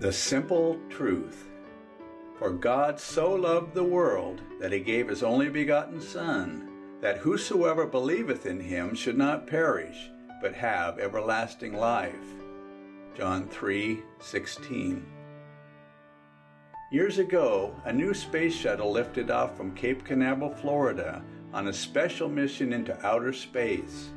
The simple truth. For God so loved the world that he gave his only begotten Son, that whosoever believeth in him should not perish, but have everlasting life. John 3:16. Years ago, a new space shuttle lifted off from Cape Canaveral, Florida, on a special mission into outer space.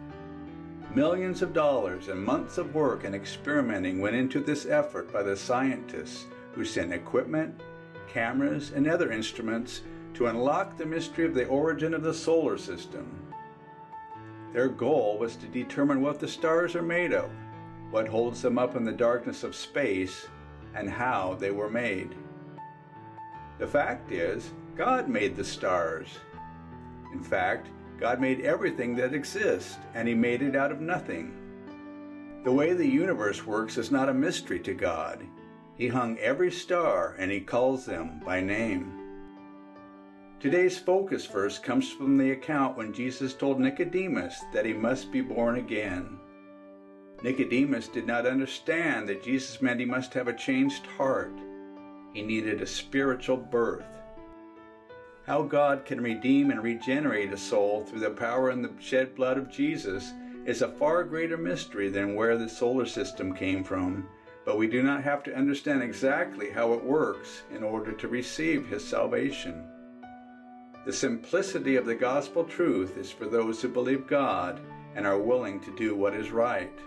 Millions of dollars and months of work and experimenting went into this effort by the scientists who sent equipment, cameras, and other instruments to unlock the mystery of the origin of the solar system. Their goal was to determine what the stars are made of, what holds them up in the darkness of space, and how they were made. The fact is, God made the stars. In fact, God made everything that exists, and He made it out of nothing. The way the universe works is not a mystery to God. He hung every star and He calls them by name. Today's focus verse comes from the account when Jesus told Nicodemus that he must be born again. Nicodemus did not understand that Jesus meant he must have a changed heart. He needed a spiritual birth. How God can redeem and regenerate a soul through the power and the shed blood of Jesus is a far greater mystery than where the solar system came from, but we do not have to understand exactly how it works in order to receive His salvation. The simplicity of the gospel truth is for those who believe God and are willing to do what is right.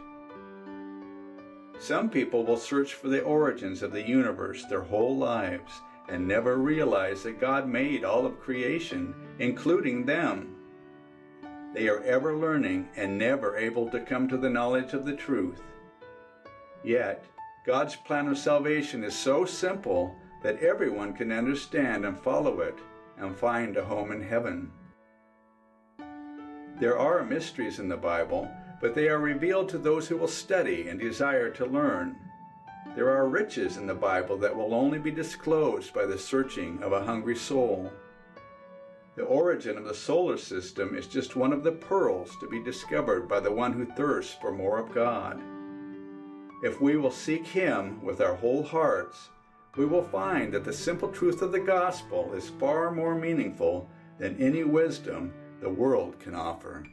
Some people will search for the origins of the universe their whole lives and never realize that God made all of creation, including them. They are ever learning and never able to come to the knowledge of the truth. Yet, God's plan of salvation is so simple that everyone can understand and follow it and find a home in heaven. There are mysteries in the Bible, but they are revealed to those who will study and desire to learn. There are riches in the Bible that will only be disclosed by the searching of a hungry soul. The origin of the solar system is just one of the pearls to be discovered by the one who thirsts for more of God. If we will seek Him with our whole hearts, we will find that the simple truth of the gospel is far more meaningful than any wisdom the world can offer.